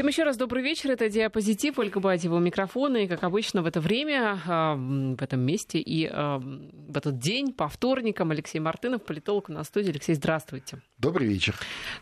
Всем еще раз добрый вечер. Это «Диапозитив». Ольга Бадьева у микрофона. И, как обычно, в это время, а, в этом месте и а, в этот день, по вторникам, Алексей Мартынов, политолог на студии. Алексей, здравствуйте. Добрый вечер.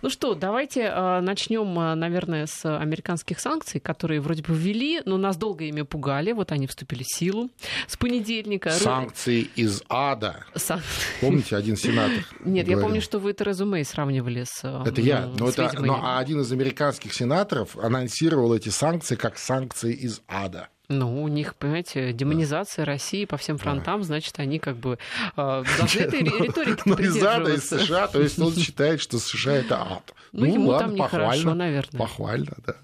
Ну что, давайте а, начнем, наверное, с американских санкций, которые вроде бы ввели, но нас долго ими пугали. Вот они вступили в силу с понедельника. Санкции из ада. Сан... Помните, один сенатор? Нет, говорил. я помню, что вы Терезу Мэй сравнивали с Это я. Но, это, но один из американских сенаторов анонсировал эти санкции как санкции из ада. Ну, у них, понимаете, демонизация да. России по всем фронтам, да. значит, они как бы э, должны этой риторики Ну, из ада, из США, то есть он считает, что США — это ад. Ну, ему там нехорошо, наверное. Похвально, да.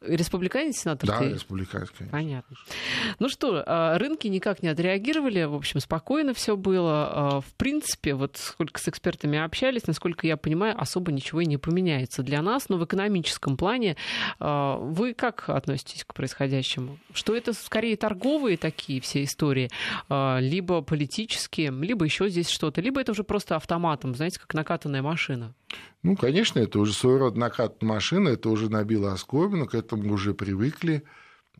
Республиканец сенатор? Да, республиканец, конечно. Понятно. Ну что, а, рынки никак не отреагировали, в общем, спокойно все было. А, в принципе, вот сколько с экспертами общались, насколько я понимаю, особо ничего и не поменяется для нас, но в экономическом плане а, вы как относитесь к происходящему? Что это скорее торговые такие все истории, либо политические, либо еще здесь что-то, либо это уже просто автоматом, знаете, как накатанная машина? Ну, конечно, это уже своего рода накат машины, это уже набило оскомину, к этому уже привыкли,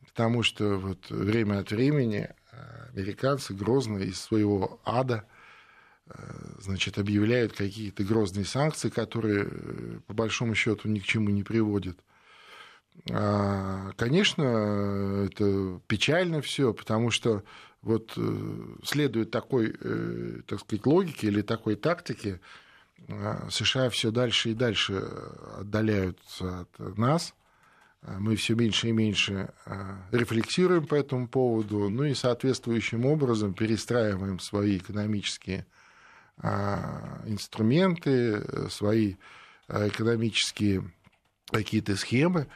потому что вот время от времени э, американцы грозно из своего ада э, значит, объявляют какие-то грозные санкции, которые, э, по большому счету, ни к чему не приводят. А, конечно, это печально все, потому что вот следует такой, так сказать, логике или такой тактике, США все дальше и дальше отдаляются от нас. А, мы все меньше и меньше рефлексируем по этому поводу, ну и соответствующим образом перестраиваем свои экономические инструменты, свои экономические какие-то схемы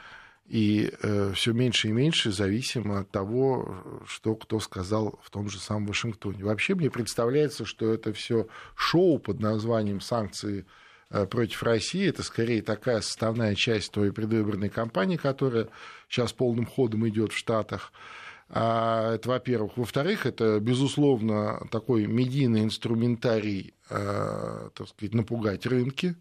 и э, все меньше и меньше зависимо от того, что кто сказал в том же самом Вашингтоне. Вообще мне представляется, что это все шоу под названием санкции э, против России. Это скорее такая составная часть той предвыборной кампании, которая сейчас полным ходом идет в Штатах. А, это, во-первых. Во-вторых, это, безусловно, такой медийный инструментарий, э, так сказать, напугать рынки,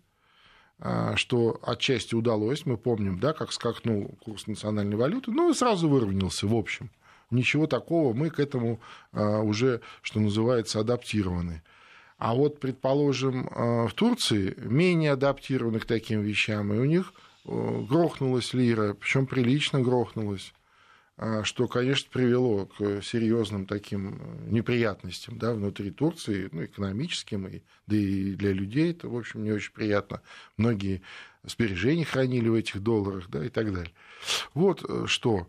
что отчасти удалось. Мы помним, да, как скакнул курс национальной валюты, ну и сразу выровнялся, в общем. Ничего такого, мы к этому а, уже, что называется, адаптированы. А вот, предположим, а, в Турции менее адаптированы к таким вещам, и у них грохнулась лира, причем прилично грохнулась. А, что, конечно, привело к серьезным таким э, неприятностям да, внутри Турции, ну, экономическим, и, да и для людей это, в общем, не очень приятно. Многие сбережения хранили в этих долларах да, и так далее. Вот э, что.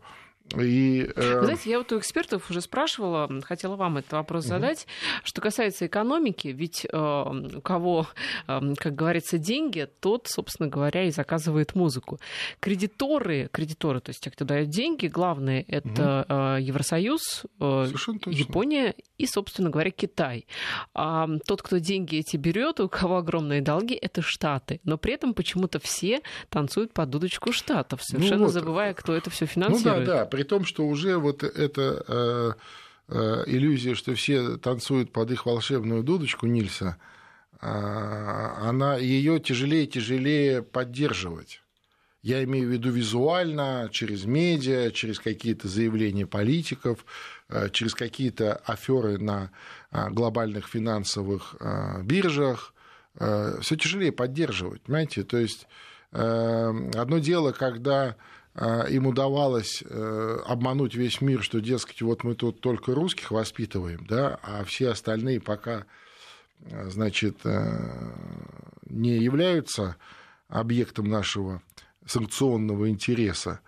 И, э... Знаете, я вот у экспертов уже спрашивала, хотела вам этот вопрос угу. задать. Что касается экономики, ведь э, у кого, э, как говорится, деньги, тот, собственно говоря, и заказывает музыку. Кредиторы, кредиторы, то есть те, кто дают деньги, главное это угу. э, Евросоюз, э, Япония и, собственно говоря, Китай. А тот, кто деньги эти берет, у кого огромные долги, это Штаты. Но при этом почему-то все танцуют под дудочку Штатов, совершенно ну вот. забывая, кто это все финансирует. Ну да, да, при том, что уже вот эта э, э, иллюзия, что все танцуют под их волшебную дудочку Нильса, э, она ее тяжелее и тяжелее поддерживать. Я имею в виду визуально, через медиа, через какие-то заявления политиков, через какие-то аферы на глобальных финансовых биржах. Все тяжелее поддерживать, понимаете? То есть одно дело, когда им удавалось э, обмануть весь мир, что, дескать, вот мы тут только русских воспитываем, да, а все остальные пока, э, значит, э, не являются объектом нашего санкционного интереса,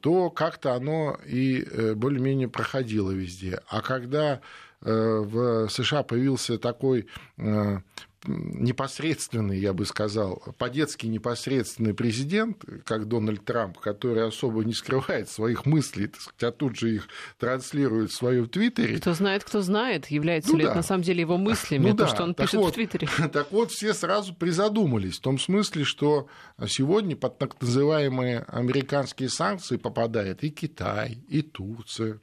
то как-то оно и более-менее проходило везде. А когда в США появился такой непосредственный, я бы сказал, по-детски непосредственный президент, как Дональд Трамп, который особо не скрывает своих мыслей, так сказать, а тут же их транслирует в своем Твиттере. Кто знает, кто знает, является ну, ли да. это на самом деле его мыслями, ну, то, да. что он так пишет вот, в Твиттере. Так вот, все сразу призадумались, в том смысле, что сегодня под так называемые американские санкции попадает и Китай, и Турция,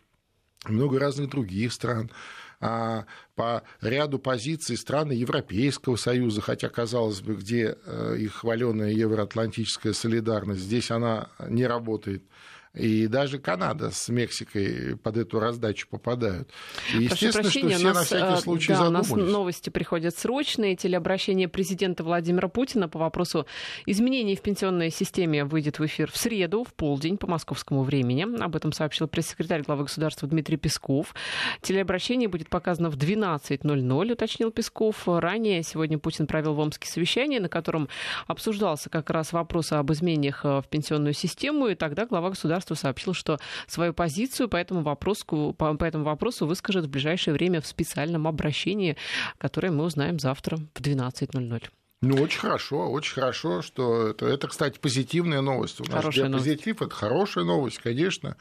много разных других стран. А по ряду позиций страны Европейского Союза, хотя, казалось бы, где э, их хваленая евроатлантическая солидарность, здесь она не работает. И даже Канада с Мексикой под эту раздачу попадают. И естественно, что все нас, на всякий э, случай да, задумались. У нас новости приходят срочные. Телеобращение президента Владимира Путина по вопросу изменений в пенсионной системе выйдет в эфир в среду, в полдень по московскому времени. Об этом сообщил пресс-секретарь главы государства Дмитрий Песков. Телеобращение будет показано в 12.00, уточнил Песков. Ранее сегодня Путин провел в Омске совещание, на котором обсуждался как раз вопрос об изменениях э, в пенсионную систему, и тогда глава государства государство сообщило, что свою позицию по этому вопросу, по, по этому вопросу выскажет в ближайшее время в специальном обращении, которое мы узнаем завтра в 12.00. Ну, очень хорошо, очень хорошо, что это, это кстати, позитивная новость. У нас хорошая новость. позитив, это хорошая новость, конечно.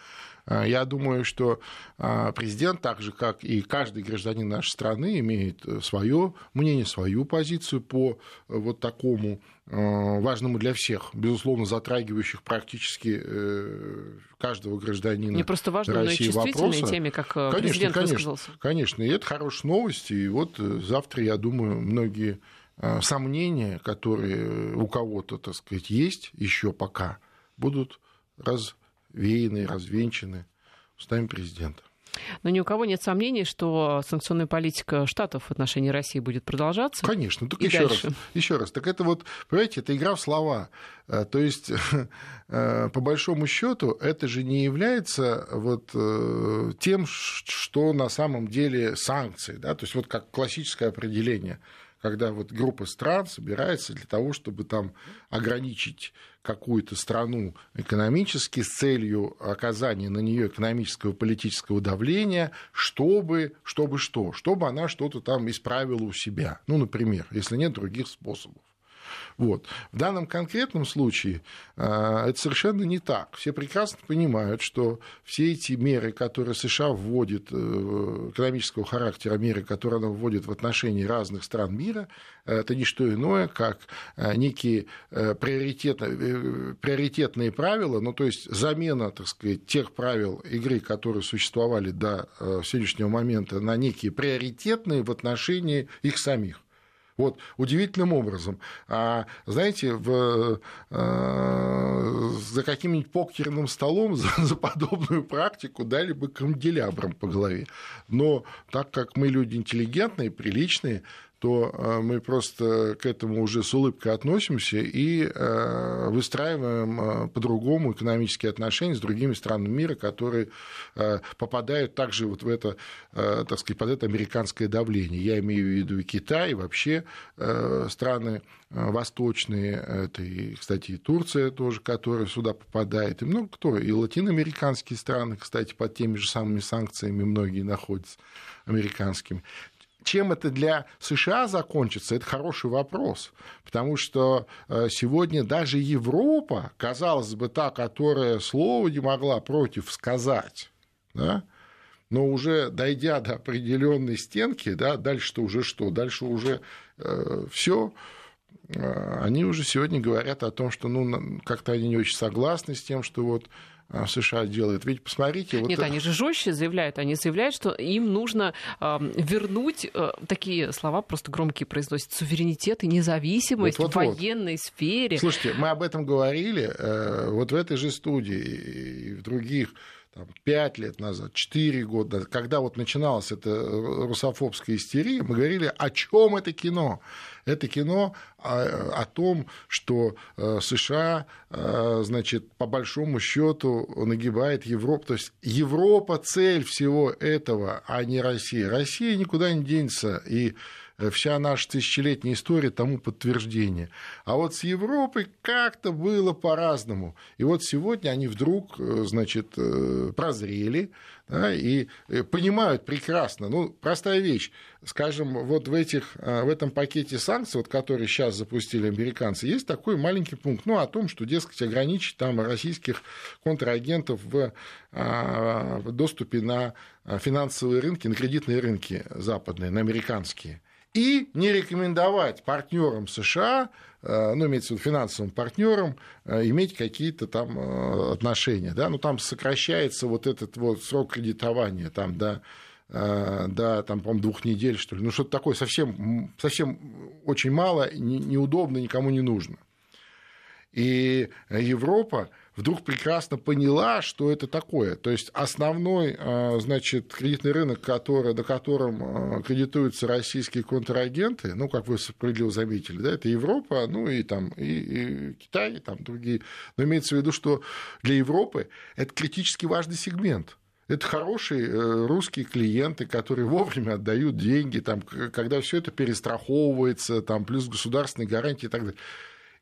А, я думаю, что а, президент, так же как и каждый гражданин нашей страны, имеет э, свое мнение, свою позицию по э, вот такому э, важному для всех, безусловно, затрагивающих практически каждого гражданина Не просто важно, России но и чувствительной теме, как конечно, президент конечно, высказался. Конечно, и это хорошая новость, и вот завтра, я думаю, многие сомнения, которые у кого-то, так сказать, есть еще пока, будут раз веяны, развенчаны устами президента. Но ни у кого нет сомнений, что санкционная политика Штатов в отношении России будет продолжаться. Конечно, так еще раз, еще раз. Так это вот, понимаете, это игра в слова. Э, то есть, э, по большому счету, это же не является вот э, тем, что на самом деле санкции, да, то есть вот как классическое определение когда вот группа стран собирается для того, чтобы там ограничить какую-то страну экономически с целью оказания на нее экономического и политического давления, чтобы, чтобы что? Чтобы она что-то там исправила у себя. Ну, например, если нет других способов. Вот. В данном конкретном случае а, это совершенно не так. Все прекрасно понимают, что все эти меры, которые США вводит, э, экономического характера меры, которые она вводит в отношении разных стран мира, это не что иное, как э, некие э, приоритетные, приоритетные правила, ну, то есть замена, так сказать, тех правил игры, которые существовали до сегодняшнего момента, на некие приоритетные в отношении их самих. Вот удивительным образом. А знаете, в, э, за каким-нибудь покерным столом за, за подобную практику дали бы канделябром по голове. Но так как мы люди интеллигентные, приличные, то э, мы просто к этому уже с улыбкой относимся и э, выстраиваем э, по-другому экономические отношения с другими странами мира, которые попадают также вот в это, так сказать, под это американское давление. Я имею в виду и Китай, и вообще страны восточные, это, и, кстати, и Турция тоже, которая сюда попадает, и много кто, и латиноамериканские страны, кстати, под теми же самыми санкциями многие находятся американскими. Чем это для США закончится, это хороший вопрос, потому что э, сегодня даже Европа, казалось бы, та, которая слова не могла против сказать, да, но уже дойдя до определенной стенки, да, дальше-то уже что? Дальше уже э, все э, они уже сегодня говорят о том, что ну, как-то они не очень согласны с тем, что вот США делает. Ведь посмотрите... Вот... Нет, они же жестче заявляют. Они заявляют, что им нужно э, вернуть, э, такие слова просто громкие произносят, суверенитет и независимость вот, вот, в военной вот. сфере. Слушайте, мы об этом говорили э, вот в этой же студии и в других там, 5 лет назад, 4 года, когда вот начиналась эта русофобская истерия, мы говорили, о чем это кино? Это кино о, о том, что э, США, э, значит, по большому счету нагибает Европу. То есть Европа цель всего этого, а не Россия. Россия никуда не денется. И Э, вся наша тысячелетняя история тому подтверждение. А вот с Европой как-то было по-разному. И вот сегодня они вдруг, э, значит, э, прозрели да, и понимают прекрасно. Ну, простая вещь. Скажем, вот в, этих, в этом пакете санкций, вот, который сейчас запустили американцы, есть такой маленький пункт, ну, о том, что, дескать, ограничить там российских контрагентов в, в доступе на финансовые рынки, на кредитные рынки западные, на американские. И не рекомендовать партнерам США, э, ну, имеется в виду финансовым партнерам, э, иметь какие-то там э, отношения. Да? Ну, там сокращается вот этот вот срок кредитования там, да, да, там, по-моему, двух недель, что ли. Ну, что-то такое совсем, совсем очень мало, неудобно, никому не нужно. И Европа вдруг прекрасно поняла, что это такое. То есть основной а, значит, кредитный рынок, который, на котором а, кредитуются российские контрагенты, ну, как вы справедливо заметили, да, это Европа, ну и, там, и, и Китай, и там другие. Но имеется в виду, что для Европы это критически важный сегмент. Это хорошие э, русские клиенты, которые вовремя отдают деньги, там, когда все это перестраховывается, там, плюс государственные гарантии и так далее.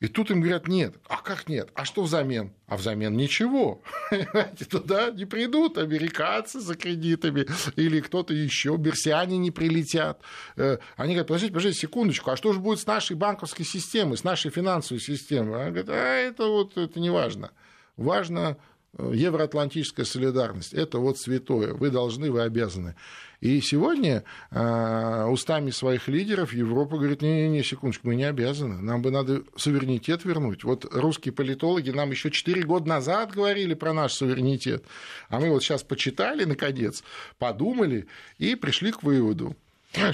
И тут им говорят, нет. А как нет? А что взамен? А взамен ничего. Туда не придут американцы за кредитами или кто-то еще, берсиане не прилетят. Э, они говорят, подождите, подождите, секундочку, а что же будет с нашей банковской системой, с нашей финансовой системой? Они говорят, а это вот это не важно. Важно евроатлантическая солидарность. Это вот святое. Вы должны, вы обязаны. И сегодня э, устами своих лидеров Европа говорит, не-не-не, секундочку, мы не обязаны, нам бы надо суверенитет вернуть. Вот русские политологи нам еще 4 года назад говорили про наш суверенитет, а мы вот сейчас почитали, наконец, подумали и пришли к выводу,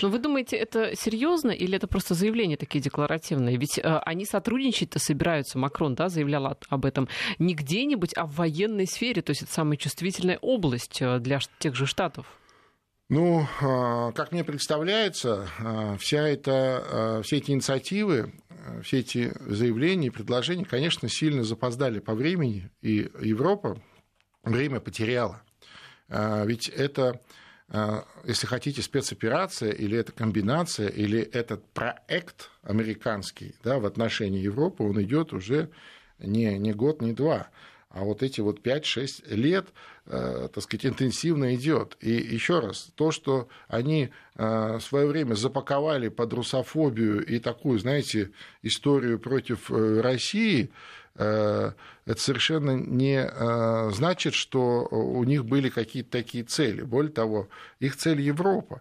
но вы думаете, это серьезно или это просто заявления такие декларативные? Ведь э, они сотрудничать-то собираются, Макрон да, заявлял об этом, не где-нибудь, а в военной сфере, то есть это самая чувствительная область э, для тех же штатов. Ну, а, как мне представляется, а, вся эта, а, все эти инициативы, все эти заявления и предложения, конечно, сильно запоздали по времени, и Европа время потеряла. Ведь это, если хотите, спецоперация, или это комбинация, или этот проект американский да, в отношении Европы, он идет уже не, не год, не два. А вот эти вот 5-6 лет, э, так сказать, интенсивно идет. И еще раз, то, что они э, в свое время запаковали под русофобию и такую, знаете, историю против э, России, это совершенно не значит, что у них были какие-то такие цели. Более того, их цель Европа.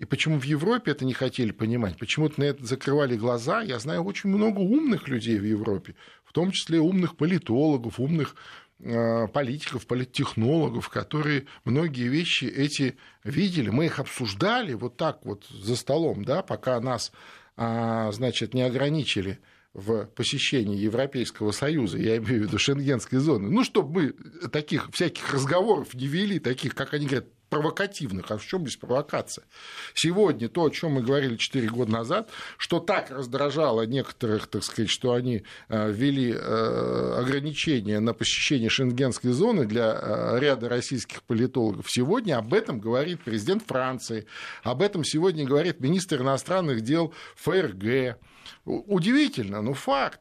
И почему в Европе это не хотели понимать, почему-то на это закрывали глаза. Я знаю очень много умных людей в Европе, в том числе умных политологов, умных э, политиков, политтехнологов, которые многие вещи эти видели. Мы их обсуждали вот так вот за столом, да, пока нас, а, значит, не ограничили в посещении Европейского Союза, я имею в виду шенгенской зоны, ну, чтобы мы таких всяких разговоров не вели, таких, как они говорят, провокативных. А в чем здесь провокация? Сегодня то, о чем мы говорили 4 года назад, что так раздражало некоторых, так сказать, что они э, ввели э, ограничения на посещение шенгенской зоны для э, ряда российских политологов. Сегодня об этом говорит президент Франции, об этом сегодня говорит министр иностранных дел ФРГ. Удивительно, но факт.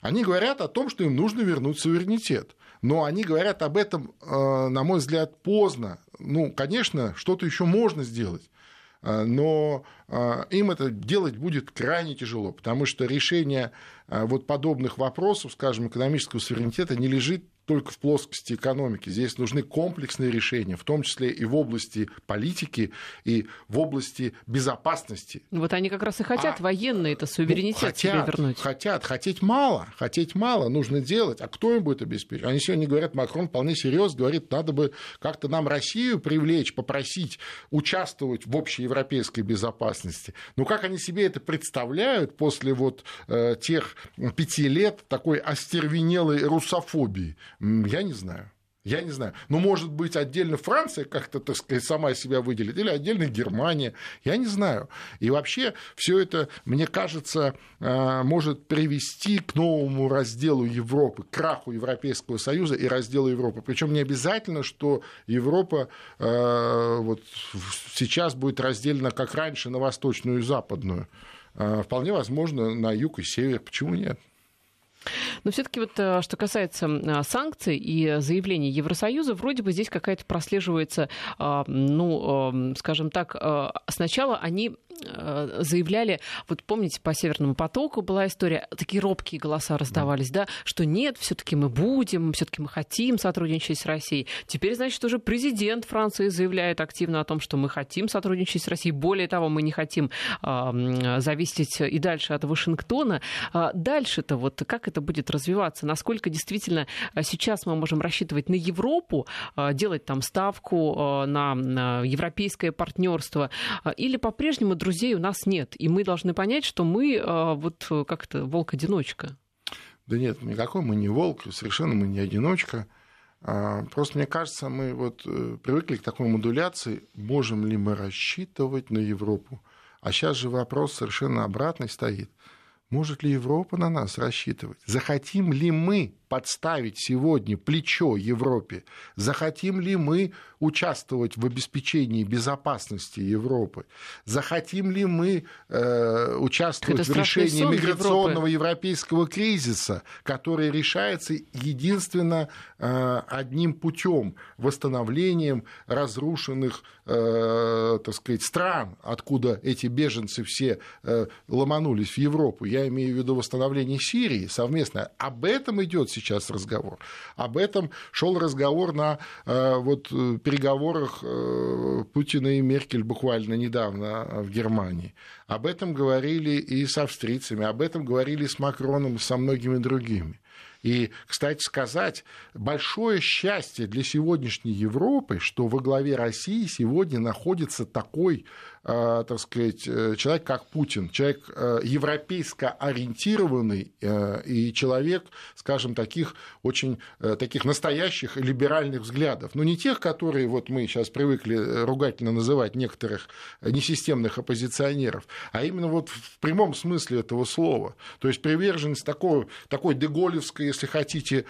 Они говорят о том, что им нужно вернуть суверенитет. Но они говорят об этом, на мой взгляд, поздно. Ну, конечно, что-то еще можно сделать а, но а, им это делать будет крайне тяжело, потому что решение вот подобных вопросов, скажем, экономического суверенитета не лежит только в плоскости экономики. Здесь нужны комплексные решения, в том числе и в области политики, и в области безопасности. Ну, вот они как раз и хотят а, военные это суверенитет ну, хотят, себе вернуть. Хотят, хотеть мало, хотеть мало, нужно делать. А кто им будет обеспечить? Они сегодня говорят, Макрон вполне серьезно говорит, надо бы как-то нам Россию привлечь, попросить участвовать в общеевропейской безопасности. Но как они себе это представляют после вот э, тех пяти лет такой остервенелой русофобии? Я не знаю. Я не знаю. Ну, может быть, отдельно Франция как-то, так сказать, сама себя выделит, или отдельно Германия. Я не знаю. И вообще все это, мне кажется, э, может привести к новому разделу Европы, к краху Европейского Союза и разделу Европы. Причем не обязательно, что Европа э, вот сейчас будет разделена, как раньше, на восточную и западную. Э, вполне возможно, на юг и север. Почему нет? Но все-таки вот э, что касается э, санкций и заявлений Евросоюза, вроде бы здесь какая-то прослеживается, э, ну, скажем так, сначала они Э, заявляли, вот помните, по Северному потоку была история, такие робкие голоса раздавались, да, что нет, все-таки мы будем, все-таки мы хотим сотрудничать с Россией. Теперь, значит, уже президент Франции заявляет активно о том, что мы хотим сотрудничать с Россией. Более того, мы не хотим э, зависеть и дальше от Вашингтона. А дальше-то вот как это будет развиваться? Насколько действительно сейчас мы можем рассчитывать на Европу, делать там ставку на, на европейское партнерство, или по-прежнему, друзей у нас нет. И мы должны понять, что мы вот как то волк-одиночка. Да нет, никакой мы не волк, совершенно мы не одиночка. А, просто мне кажется, мы вот э, привыкли к такой модуляции, можем ли мы рассчитывать на Европу. А сейчас же вопрос совершенно обратный стоит. Может ли Европа на нас рассчитывать? Захотим ли мы подставить сегодня плечо Европе? Захотим ли мы участвовать в обеспечении безопасности Европы? Захотим ли мы э, участвовать Это в решении миграционного Европы. европейского кризиса, который решается единственно э, одним путем восстановлением разрушенных э, так сказать, стран, откуда эти беженцы все э, ломанулись в Европу? Я имею в виду восстановление Сирии совместно. Об этом идет сейчас разговор. Об этом шел разговор на э, вот, э, переговорах э, Путина и Меркель буквально недавно в Германии. Об этом говорили и с австрийцами, об этом говорили с Макроном со многими другими. И, кстати сказать, большое счастье для сегодняшней Европы, что во главе России сегодня находится такой так сказать, э, человек как Путин, человек э, европейско ориентированный и человек, скажем, таких очень таких настоящих либеральных взглядов. Но не тех, которые вот мы сейчас привыкли ругательно называть некоторых несистемных оппозиционеров, а именно вот в прямом смысле этого слова. То есть приверженность такой, такой деголевской, если хотите,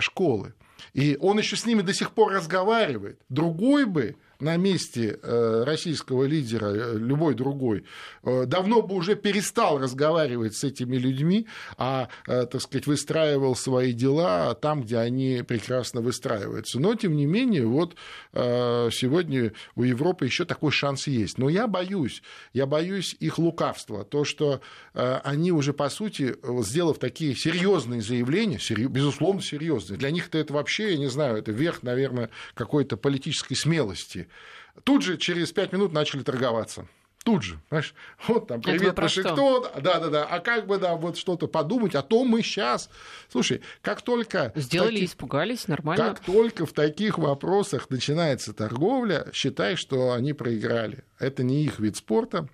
школы. И он еще с ними до сих пор разговаривает. Другой бы на месте э, российского лидера, э, любой другой, э, давно бы уже перестал разговаривать с этими людьми, а, так сказать, выстраивал свои дела там, где они прекрасно выстраиваются. Но, тем не менее, вот сегодня у Европы еще такой шанс есть. Но я боюсь, я боюсь их лукавства, то, что они уже, по сути, сделав такие серьезные заявления, безусловно, серьезные, для них это вообще, я не знаю, это верх, наверное, какой-то политической смелости, Тут же через пять минут начали торговаться. Тут же, знаешь, вот там, привет, Вашингтон, да-да-да, а как бы, да, вот что-то подумать, а то мы сейчас, слушай, как только... Сделали, таких, испугались, нормально. Как только в таких вопросах начинается торговля, считай, что они проиграли. Это не их вид спорта,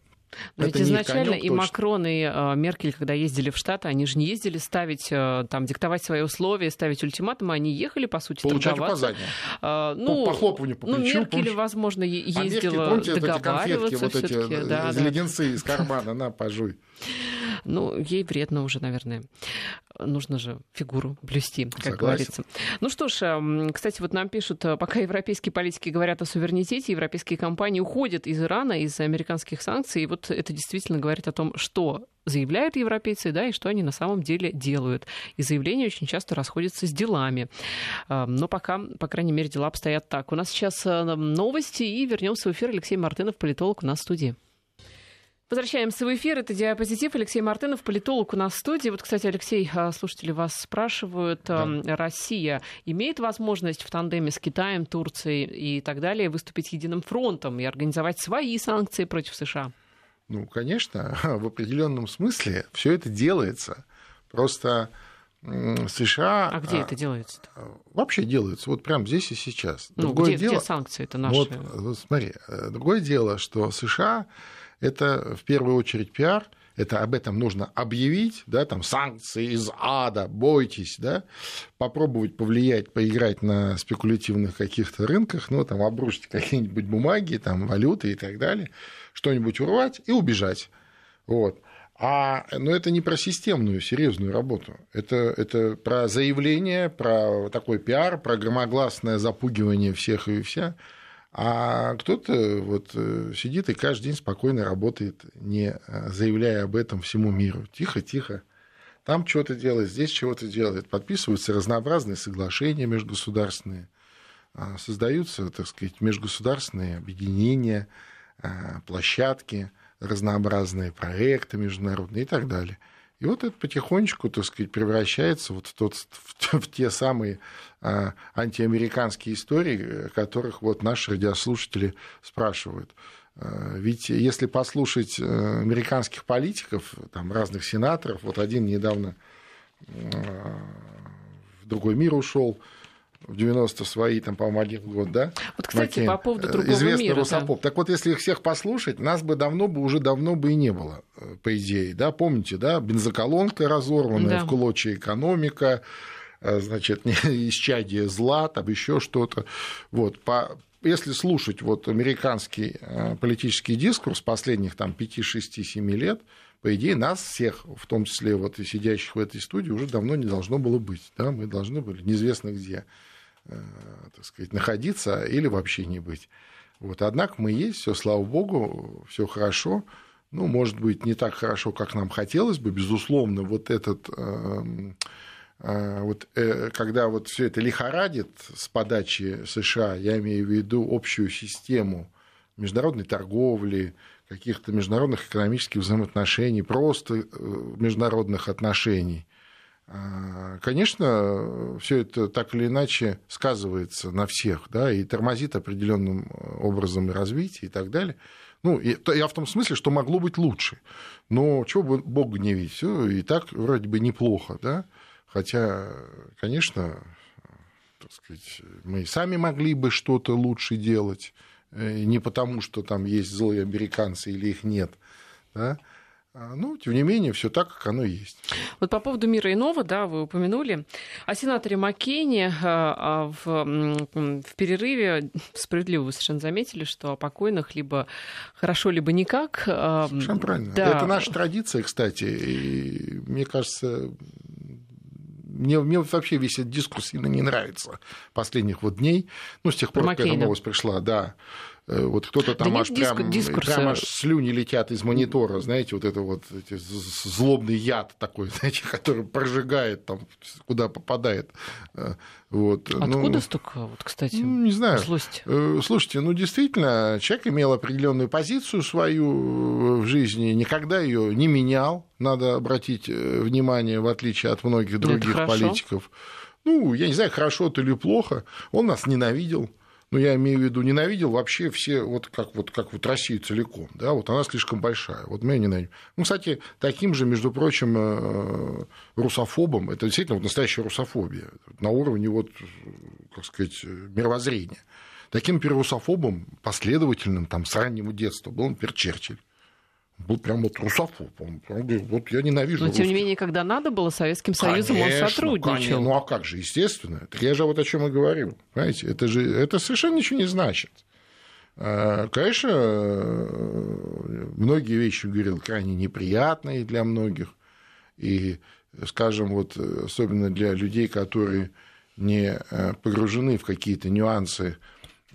но ведь изначально конёк, и Макрон, и э, Меркель, когда ездили в Штаты, они же не ездили ставить, э, там, диктовать свои условия, ставить ультиматумы, они ехали, по сути, Получать торговаться. указания. А, ну, по похлопыванию по плечу. Ну, Меркель, помнишь? возможно, ездила а Меркель, помните, договариваться вот эти конфетки, вот эти да, леденцы из кармана, на, пожуй. Ну, ей вредно уже, наверное. Нужно же фигуру блюсти, как Согласен. говорится. Ну что ж, кстати, вот нам пишут, э, пока европейские политики говорят о суверенитете, европейские компании уходят из Ирана, из американских санкций. И вот это действительно говорит о том, что заявляют европейцы, да, и что они на самом деле делают. И заявления очень часто расходятся с делами. Но пока, по крайней мере, дела обстоят так. У нас сейчас э, новости, и вернемся в эфир. Алексей Мартынов, политолог у нас в студии. Возвращаемся в эфир. Это «Диапозитив». Алексей Мартынов, политолог у нас в студии. Вот, кстати, Алексей, а, слушатели вас спрашивают. Да. Россия имеет возможность в тандеме с Китаем, Турцией и так далее выступить единым фронтом и организовать свои санкции против США? Ну, конечно, в определенном смысле все это делается. Просто США... А где это делается? -то? Вообще делается, вот прямо здесь и сейчас. Ну, другое где, дело, где санкции это наши? Вот, вот смотри, э, другое дело, что США это в первую очередь пиар, это об этом нужно объявить, да, там санкции из ада, бойтесь, да, попробовать повлиять, поиграть на спекулятивных каких-то рынках, ну, там, обрушить какие-нибудь бумаги, там, валюты и так далее, что-нибудь урвать и убежать. Вот. А, но это не про системную, серьезную работу. Это, это про заявление, про такой пиар, про громогласное запугивание всех и вся. А кто-то вот э, сидит и каждый день спокойно работает, не э, заявляя об этом всему миру. Тихо-тихо. Там что-то делает, здесь чего-то делает. Подписываются разнообразные соглашения межгосударственные. А, создаются, так сказать, межгосударственные объединения, а, площадки, разнообразные проекты международные и так далее. И вот это потихонечку, так сказать, превращается вот в, тот, в, в те самые а, антиамериканские истории, о которых вот наши радиослушатели спрашивают. А, ведь если послушать э, американских политиков, там, разных сенаторов, вот один недавно а, в другой мир ушел, в 90 свои, там, по-моему, один год, да? Вот, кстати, Маккейн, по поводу другого известный мира. русофоб. Да. Так вот, если их всех послушать, нас бы давно бы, уже давно бы и не было, э, по идее, да? Помните, да? Бензоколонка разорванная, да. в клочья экономика, э, значит, исчадие зла, там еще что-то. Вот, по, если слушать вот американский э, политический дискурс последних там 5, 6, 7 лет, по идее, нас всех, в том числе вот и сидящих в этой студии, уже давно не должно было быть. Да? Мы должны были неизвестно где э, так сказать, находиться или вообще не быть. Вот. Однако мы есть, все, слава богу, все хорошо. Ну, может быть, не так хорошо, как нам хотелось бы. Безусловно, вот этот эм, э, вот, э, когда вот все это лихорадит с подачи США, я имею в виду общую систему международной торговли, каких-то международных экономических взаимоотношений, просто э, международных отношений. А, конечно, все это так или иначе сказывается на всех, да, и тормозит определенным образом развитие и так далее. Ну, я в том смысле, что могло быть лучше. Но чего бы Бог гневить, все и так вроде бы неплохо, да. Хотя, конечно, так сказать, мы сами могли бы что-то лучше делать. Э, не потому, что там есть злые американцы или их нет, да, а, ну, тем не менее, все так, как оно есть. Вот по поводу мира иного, да, вы упомянули. О сенаторе Маккейне а, в, в перерыве справедливо вы совершенно заметили, что о покойных либо хорошо, либо никак. А, совершенно правильно. Да. Это наша традиция, кстати. И мне кажется, мне, мне вообще весь этот дискурс сильно не нравится последних вот дней, ну, с тех пор, как эта новость пришла, да. Э, вот кто-то там да аж прям, дискурса... прям аж слюни летят из монитора, знаете, вот это вот злобный яд такой, знаете, который прожигает там, куда попадает. Э, вот. Ну, Откуда ну, столько, вот, кстати, ну, не знаю. злости? Э, слушайте, ну действительно, человек имел определенную позицию свою в жизни, никогда ее не менял, надо обратить внимание, в отличие от многих других политиков. Ну, я не знаю, хорошо это или плохо, он нас ненавидел, ну, я имею в виду, ненавидел вообще все, вот как вот, как вот Россию целиком, да, вот она слишком большая, вот мы ее ненавидим. Ну, кстати, таким же, между прочим, э, русофобом, это действительно вот настоящая русофобия, на уровне вот, как сказать, мировоззрения. Таким русофобом последовательным там с раннего детства был, например, Черчилль был прям вот русофоб. Он, он говорит, вот я ненавижу Но, тем не менее, когда надо было, Советским Союзом конечно, он сотрудничал. Конечно, ну а как же, естественно. Так я же вот о чем и говорил. Понимаете, это же это совершенно ничего не значит. А, конечно, многие вещи говорил крайне неприятные для многих. И, скажем, вот особенно для людей, которые не э, погружены в какие-то нюансы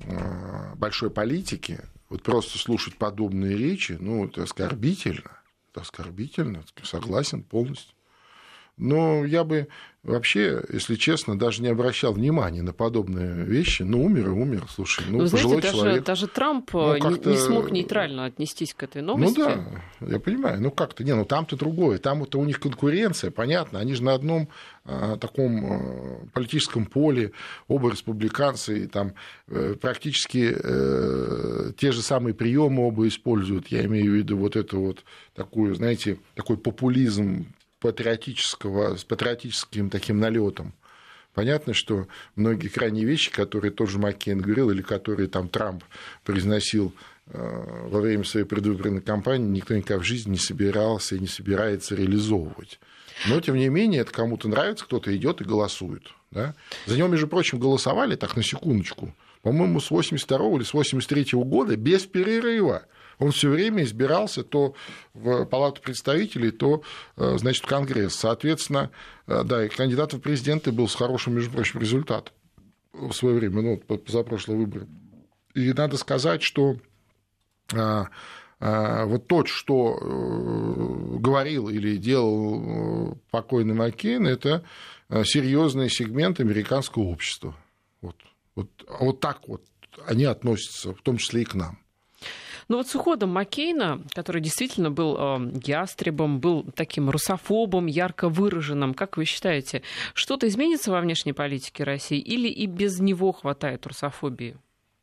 э, большой политики, вот просто слушать подобные речи, ну, это оскорбительно. Это оскорбительно, согласен полностью. Но я бы вообще, если честно, даже не обращал внимания на подобные вещи. Ну, умер и умер, слушай, ну, Вы знаете, даже, человек. даже Трамп ну, не, не смог нейтрально отнестись к этой ну новости. Ну да, я понимаю. Ну как-то, не, ну там-то другое. Там-то у них конкуренция, понятно. Они же на одном а, таком а, политическом поле, оба республиканцы, и там практически а, те же самые приемы оба используют. Я имею в виду вот это вот такую, знаете, такой популизм патриотического, с патриотическим таким налетом. Понятно, что многие крайние вещи, которые тоже Маккейн говорил, или которые там Трамп произносил э, во время своей предвыборной кампании, никто никогда в жизни не собирался и не собирается реализовывать. Но, тем не менее, это кому-то нравится, кто-то идет и голосует. Да? За него, между прочим, голосовали, так на секундочку, по-моему, с 82 или с 83 года без перерыва. Он все время избирался то в Палату представителей, то, э, значит, в Конгресс. Соответственно, э, да, и кандидат в президенты был с хорошим, между прочим, результатом в свое время, ну, за прошлые выборы. И надо сказать, что а, а, вот то, что э, говорил или делал покойный Маккейн, это серьезный сегмент американского общества. Вот, вот, вот так вот они относятся, в том числе и к нам. Ну вот с уходом Маккейна, который действительно был э, ястребом, был таким русофобом, ярко выраженным, как вы считаете, что-то изменится во внешней политике России или и без него хватает русофобии?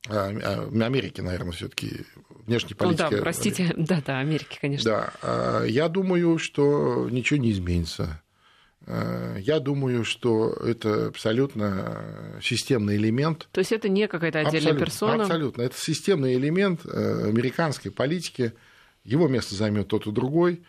А, а, Америки, наверное, все-таки внешней политики. Ну да, простите, да-да, Америки, конечно. Да, а, я думаю, что ничего не изменится. А, я думаю, что это абсолютно системный элемент. То есть это не какая-то отдельная абсолютно, персона? Абсолютно. Это системный элемент э, американской политики. Его место займет тот и другой.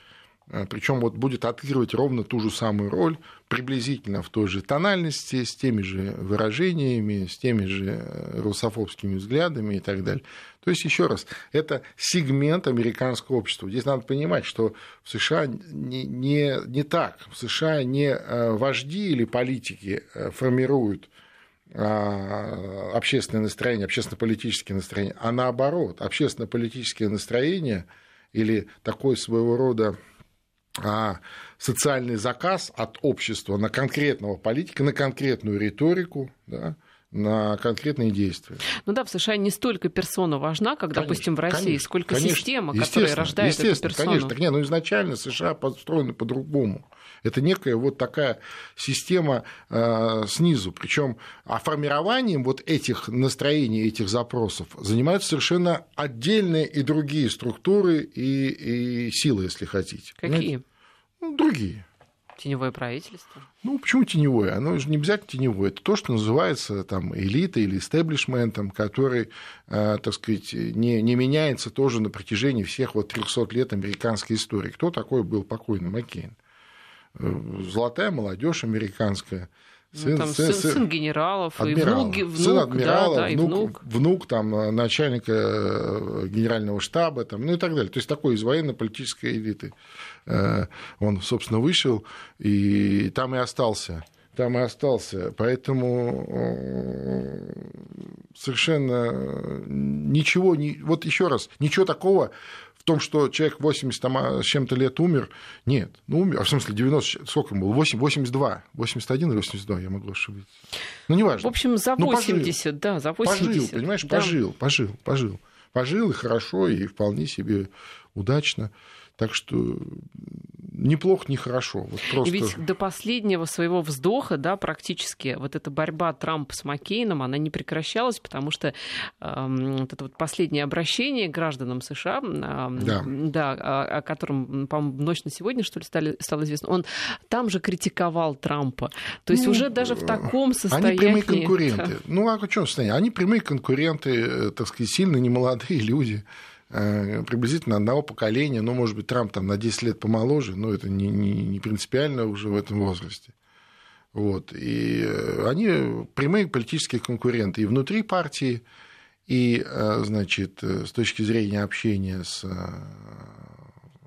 А, Причем вот будет отыгрывать ровно ту же самую роль, приблизительно в той же тональности, с теми же выражениями, с теми же э, русофобскими взглядами и так далее. То есть, еще раз, это сегмент американского общества. Здесь надо понимать, что в США не, не, не так. В США не э, вожди или политики э, формируют а, общественное настроение, общественно-политическое настроение, а наоборот, общественно-политическое настроение или такой своего рода социальный заказ от общества на конкретного политика, на конкретную риторику, да, на конкретные действия. Ну да, в США не столько персона важна, как, конечно, допустим, в России, конечно, сколько конечно, система, которая рождает эту персону. Конечно, так нет, ну изначально США построены по-другому. Это некая вот такая система э, снизу. Причем а формированием вот этих настроений, этих запросов занимаются совершенно отдельные и другие структуры и, и силы, если хотите. Какие? Ну, другие. Теневое правительство? Ну, почему теневое? Оно же не обязательно теневое. Это то, что называется там, элитой или истеблишментом, который, э, так сказать, не, не меняется тоже на протяжении всех вот 300 лет американской истории. Кто такой был покойный Маккейн? золотая молодежь американская. Сын, ну, там сын, сын, сын генералов, адмиралов. и внук, внук, сын адмирала, да, да, внук, внук. внук там, э, начальника э, генерального штаба, там, ну и так далее. То есть такой из военно-политической элиты. Э, он, собственно, вышел и там и остался. Там и остался. Поэтому совершенно ничего, не, вот еще раз, ничего такого в том, что человек 80 там, а, с чем-то лет умер, нет. Ну, умер, а в смысле 90, сколько ему было? 8, 82, 81 или 82, я могу ошибиться. Ну, неважно. В общем, за 80, ну, да, за 80. Пожил, понимаешь, да. пожил, пожил, пожил. Пожил и хорошо, и вполне себе удачно. Так что неплохо, не хорошо. Вот просто... И ведь до последнего своего вздоха, да, практически вот эта борьба Трампа с Маккейном, она не прекращалась, потому что э, вот это вот последнее обращение гражданам США, э, да. Да, о, о котором, по-моему, ночь на сегодня, что ли, стали, стало известно, он там же критиковал Трампа. То есть ну, уже даже в таком состоянии... Они прямые конкуренты. Ну, а что состояние? Они прямые конкуренты, э, так сказать, сильно немолодые люди. Э, приблизительно одного поколения, ну, может быть, Трамп там на 10 лет помоложе, но это не, не, не принципиально уже в этом возрасте. Вот. И э, они прямые политические конкуренты и внутри партии, и, э, значит, с точки зрения общения с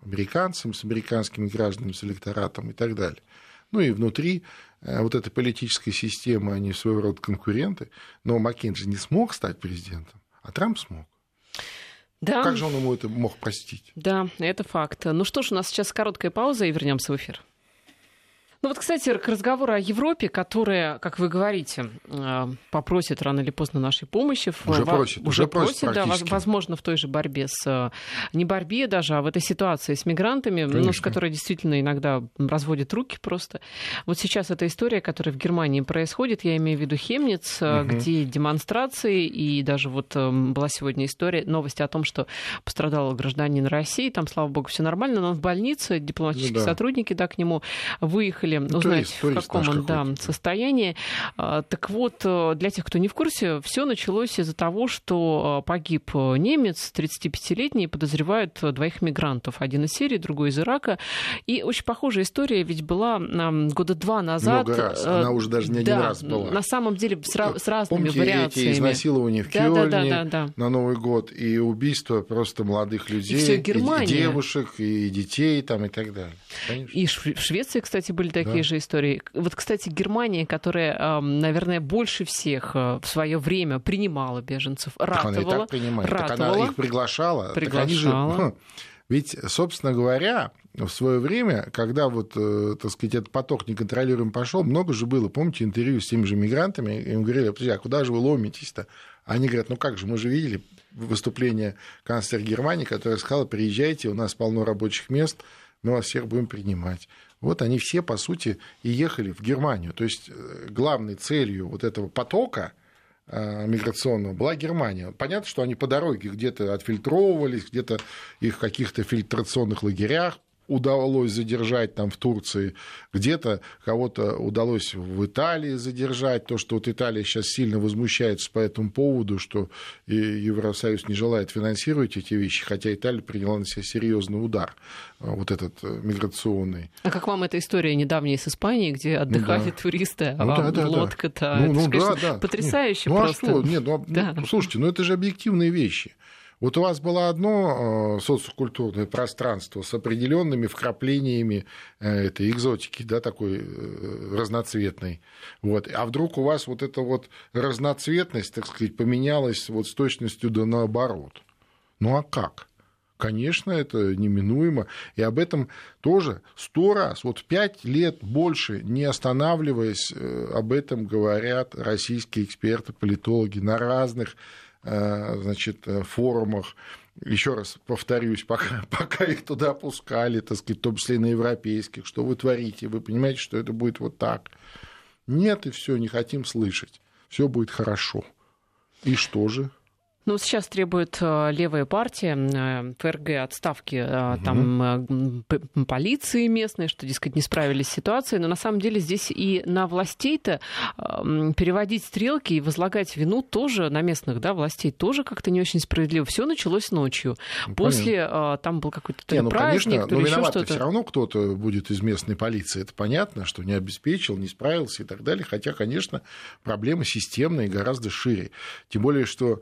американцами, с американскими гражданами, с электоратом и так далее. Ну и внутри вот этой политической системы они своего рода конкуренты, но Маккейн не смог стать президентом, а Трамп смог. Да. Как же он ему это мог простить? Да, это факт. Ну что ж, у нас сейчас короткая пауза и вернемся в эфир. Ну вот, кстати, к разговору о Европе, которая, как вы говорите, э, попросит рано или поздно нашей помощи. Уже просит. Уже, просит, просит да, возможно, в той же борьбе с... Э, не борьбе даже, а в этой ситуации с мигрантами, ну, с которой действительно иногда разводят руки просто. Вот сейчас эта история, которая в Германии происходит, я имею в виду Хемниц, угу. где демонстрации, и даже вот была сегодня история, новости о том, что пострадал гражданин России, там, слава богу, все нормально, но он в больнице, дипломатические ну, да. сотрудники, да, к нему выехали хотели ну, узнать, турист, в каком он да, состоянии. А, так вот, э, для тех, кто не в курсе, все началось из-за того, что э, погиб э, немец, 35-летний, подозревают двоих мигрантов. Один из Сирии, другой из Ирака. И очень похожая история ведь была года два назад. Много раз. Она уже даже не один да, раз была. На самом деле с, с разными Помните вариациями. эти изнасилования в да, Кёльне да, да, да, да. на Новый год и убийство просто молодых людей, и, и девушек, и детей там, и так далее. Конечно. И в Швеции, кстати, были такие такие да. же истории. Вот, кстати, Германия, которая, наверное, больше всех э, в свое время принимала беженцев, ратовала. Так она и так принимает. Ратовала, так она их приглашала. приглашала. Так же, ведь, собственно говоря, в свое время, когда вот, э, так сказать, этот поток неконтролируем пошел, много же было, помните, интервью с теми же мигрантами, им говорили, а куда же вы ломитесь-то? Они говорят, ну как же, мы же видели, выступление канцлера Германии, которая сказала, приезжайте, у нас полно рабочих мест, мы вас всех будем принимать. Вот они все, по сути, и ехали в Германию. То есть э, главной целью вот этого потока э, миграционного была Германия. Понятно, что они по дороге где-то отфильтровывались, где-то их в каких-то фильтрационных лагерях удалось задержать там в Турции, где-то кого-то удалось в Италии задержать, то, что вот Италия сейчас сильно возмущается по этому поводу, что Евросоюз не желает финансировать эти вещи, хотя Италия приняла на себя серьезный удар, а, вот этот э, миграционный. А как вам эта история недавняя с Испанией, где отдыхали ну, да. туристы, а ну, вам да, да, лодка-то? Ну, ну, это, да, да. потрясающе Нет, ну, просто. А что? Нет, ну, да. ну, слушайте, ну это же объективные вещи. Вот у вас было одно э, социокультурное пространство с определенными вкраплениями э, этой экзотики, да, такой э, разноцветной. Вот. А вдруг у вас вот эта вот разноцветность, так сказать, поменялась вот с точностью да наоборот. Ну а как? Конечно, это неминуемо. И об этом тоже сто раз, вот пять лет больше, не останавливаясь, об этом говорят российские эксперты, политологи на разных значит, э, форумах. Еще раз повторюсь, пока, пока их туда опускали, так сказать, в том числе и на европейских, что вы творите, вы понимаете, что это будет вот так. Нет, и все, не хотим слышать. Все будет хорошо. И что же? Ну, сейчас требует э, левая партия э, ФРГ отставки угу. там полиции местной, что, дескать, не справились с ситуацией. Но на самом деле здесь и на властей-то переводить стрелки и возлагать вину тоже на местных да, властей тоже как-то не очень справедливо. Все началось ночью. Ну, После понятно. там был какой-то не, ну, праздник, конечно, но еще что-то. Все равно кто-то будет из местной полиции. Это понятно, что не обеспечил, не справился и так далее. Хотя, конечно, проблема системная и гораздо шире. Тем более, что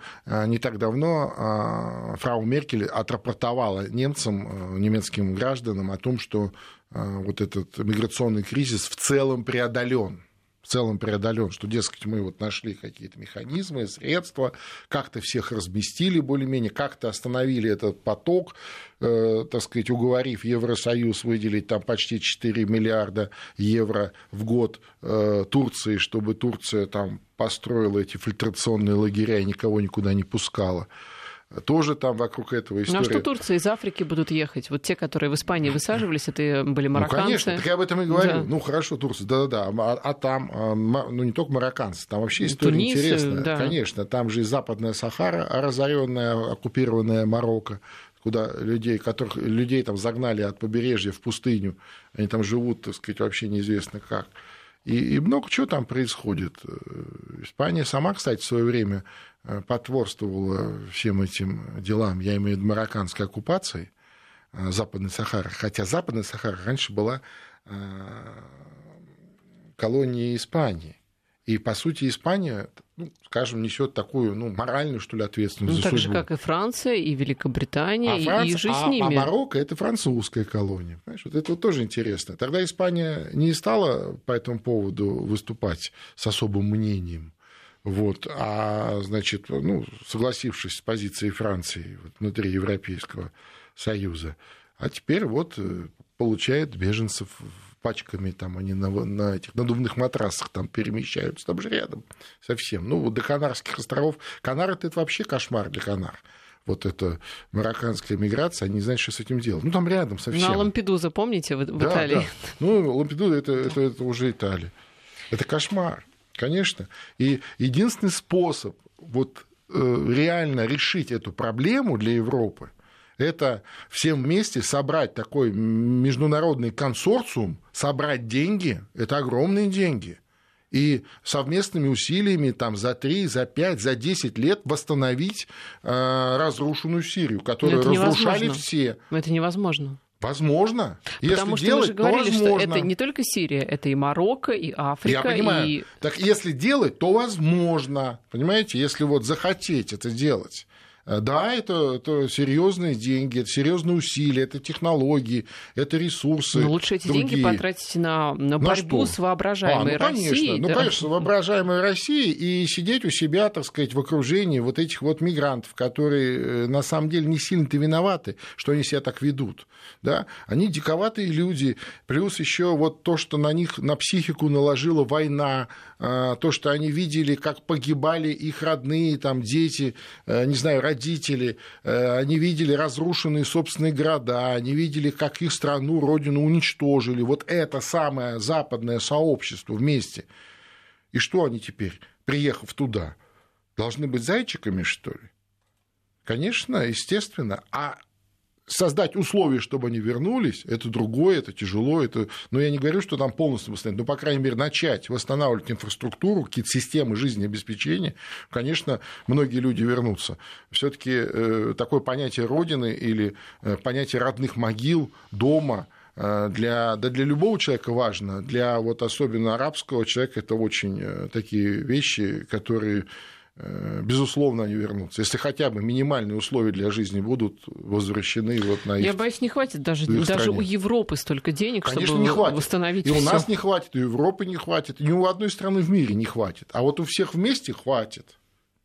не так давно а, фрау Меркель отрапортовала немцам, э, немецким гражданам о том, что а, вот этот миграционный кризис в целом преодолен целом преодолен, что, дескать, мы вот нашли какие-то механизмы, средства, как-то всех разместили более-менее, как-то остановили этот поток, э, так сказать, уговорив Евросоюз выделить там почти 4 миллиарда евро в год э, Турции, чтобы Турция там построила эти фильтрационные лагеря и никого никуда не пускала тоже там вокруг этого история. Ну а что Турция из Африки будут ехать? Вот те, которые в Испании высаживались, это были ну, марокканцы. Ну, конечно, так я об этом и говорю. Да. Ну, хорошо, Турция, да-да-да. А, а там, а, ну, не только марокканцы, там вообще история Тунис, интересная. Да. Конечно, там же и Западная Сахара, разоренная, оккупированная Марокко куда людей, которых людей там загнали от побережья в пустыню, они там живут, так сказать, вообще неизвестно как. И, и много чего там происходит. Испания сама, кстати, в свое время Э, потворствовала всем этим делам, я имею в виду марокканской оккупации э, Западной Сахары, хотя Западная Сахара раньше была э, колонией Испании. И, по сути, Испания, ну, скажем, несет такую ну, моральную, что ли, ответственность ну, за так судьбу. же, как и Франция, и Великобритания, а и, Франция, и же а, с ними. А Марокко – это французская колония. Понимаешь? Вот это вот тоже интересно. Тогда Испания не стала по этому поводу выступать с особым мнением. Вот, а, значит, ну, согласившись с позицией Франции вот, внутри Европейского Союза, а теперь вот э, получает беженцев пачками, там они на, на этих надувных матрасах там перемещаются, там же рядом совсем. Ну, до Канарских островов. Канары – это вообще кошмар для Канар вот эта марокканская миграция, они не знают, что с этим делать. Ну, там рядом совсем. Ну, а Лампедуза, помните, в, в да, Италии? Да. Ну, Лампедуза это, это, это уже Италия. Это кошмар. Конечно. И единственный способ вот э, реально решить эту проблему для Европы, это всем вместе собрать такой международный консорциум, собрать деньги, это огромные деньги, и совместными усилиями там, за 3, за 5, за 10 лет восстановить э, разрушенную Сирию, которую разрушали невозможно. все. Это невозможно. Возможно. Потому если что делать, мы же говорили, что это не только Сирия, это и Марокко, и Африка. Я понимаю. И... Так если делать, то возможно. Понимаете, если вот захотеть это делать. Э, да, это, это серьезные деньги, это серьезные усилия, это технологии, это ресурсы. Но лучше эти другие. деньги потратить на, на борьбу на с воображаемой а, ну, конечно, Россией. Ну, да. конечно, воображаемой Россией и сидеть у себя, так сказать, в окружении вот этих вот мигрантов, которые э, на самом деле не сильно-то виноваты, что они себя так ведут. Да? Они диковатые люди, плюс еще вот то, что на них, на психику наложила война, а, то, что они видели, как погибали их родные, там, дети, э, не знаю, родители, э, они видели разрушенные собственные города, они видели, как их страну, родину уничтожили. Вот это самое западное сообщество вместе. И что они теперь, приехав туда, должны быть зайчиками, что ли? Конечно, естественно. А создать условия, чтобы они вернулись, это другое, это тяжело, это... но я не говорю, что там полностью восстановить, но, по крайней мере, начать восстанавливать инфраструктуру, какие-то системы жизнеобеспечения, конечно, многие люди вернутся. все таки э, такое понятие Родины или э, понятие родных могил, дома, э, для, да для любого человека важно, для вот особенно арабского человека это очень такие вещи, которые безусловно, они вернутся. Если хотя бы минимальные условия для жизни будут возвращены вот на их Я боюсь, не хватит даже, даже у Европы столько денег, Конечно, чтобы не хватит. восстановить И всё. у нас не хватит, и у Европы не хватит, и ни у одной страны в мире не хватит. А вот у всех вместе хватит.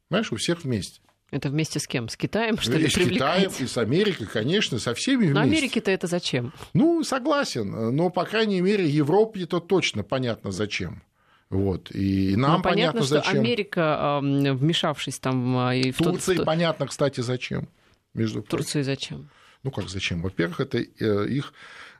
Понимаешь, у всех вместе. Это вместе с кем? С Китаем, что ли, И с Китаем, и с Америкой, конечно, со всеми вместе. Но Америке-то это зачем? Ну, согласен, но, по крайней мере, Европе-то точно понятно, зачем. Вот. И нам Но понятно, понятно, что зачем. Америка, вмешавшись там... А, и в Турции тот... понятно, кстати, зачем. Между Турции зачем? Ну как зачем? Во-первых, это э, их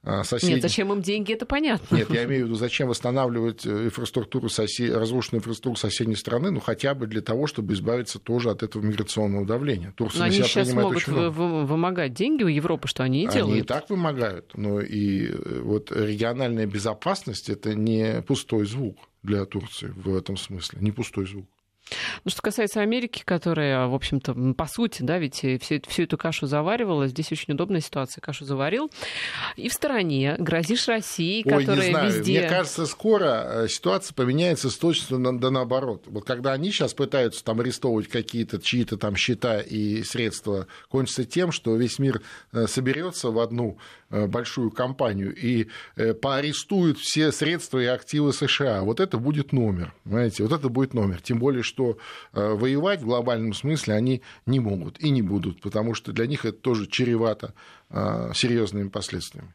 а, соседи... Нет, зачем им деньги, это понятно. Нет, я имею в виду, зачем восстанавливать э, инфраструктуру сосед... разрушенную инфраструктуру соседней страны, ну хотя бы для того, чтобы избавиться тоже от этого миграционного давления. Турция Но они сейчас могут вы, вымогать деньги у Европы, что они и делают. Они и так вымогают, но и э, вот региональная безопасность – это не пустой звук для Турции в этом смысле, не пустой звук. Ну, что касается Америки, которая, в общем-то, по сути, да, ведь всю, всю эту кашу заваривала, здесь очень удобная ситуация. Кашу заварил, и в стороне грозишь России, Ой, которая не знаю. везде... Мне кажется, скоро э, ситуация поменяется с точностью на, да наоборот. Вот когда они сейчас пытаются там арестовывать какие-то чьи-то там счета и средства, кончится тем, что весь мир э, соберется в одну Э, большую компанию и э, поарестуют все средства и активы США. Вот это будет номер, понимаете, вот это будет номер. Тем более, что э, воевать в глобальном смысле они не могут и не будут, потому что для них это тоже чревато серьезными последствиями.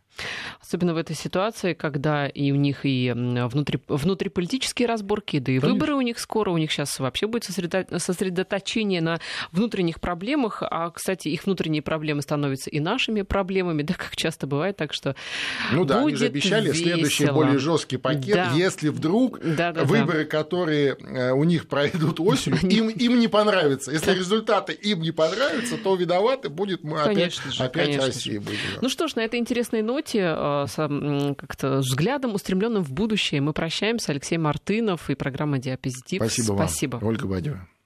Особенно в этой ситуации, когда и у них и внутри, внутриполитические разборки, да и Конечно. выборы у них скоро, у них сейчас вообще будет сосредоточение на внутренних проблемах, а, кстати, их внутренние проблемы становятся и нашими проблемами, да, как часто бывает, так что Ну да, будет они же обещали весело. следующий более жесткий пакет, да. если вдруг да, да, выборы, да. которые э, у них пройдут осенью, им, им не понравятся. Если результаты им не понравятся, то виноваты будет мы опять, опять Россия. Будет, Ну что ж, на этой интересной ноте ноте, э, с как-то взглядом, устремленным в будущее, мы прощаемся. Алексей Мартынов и программа «Диапозитив». Спасибо, Спасибо. вам, Ольга Бадева.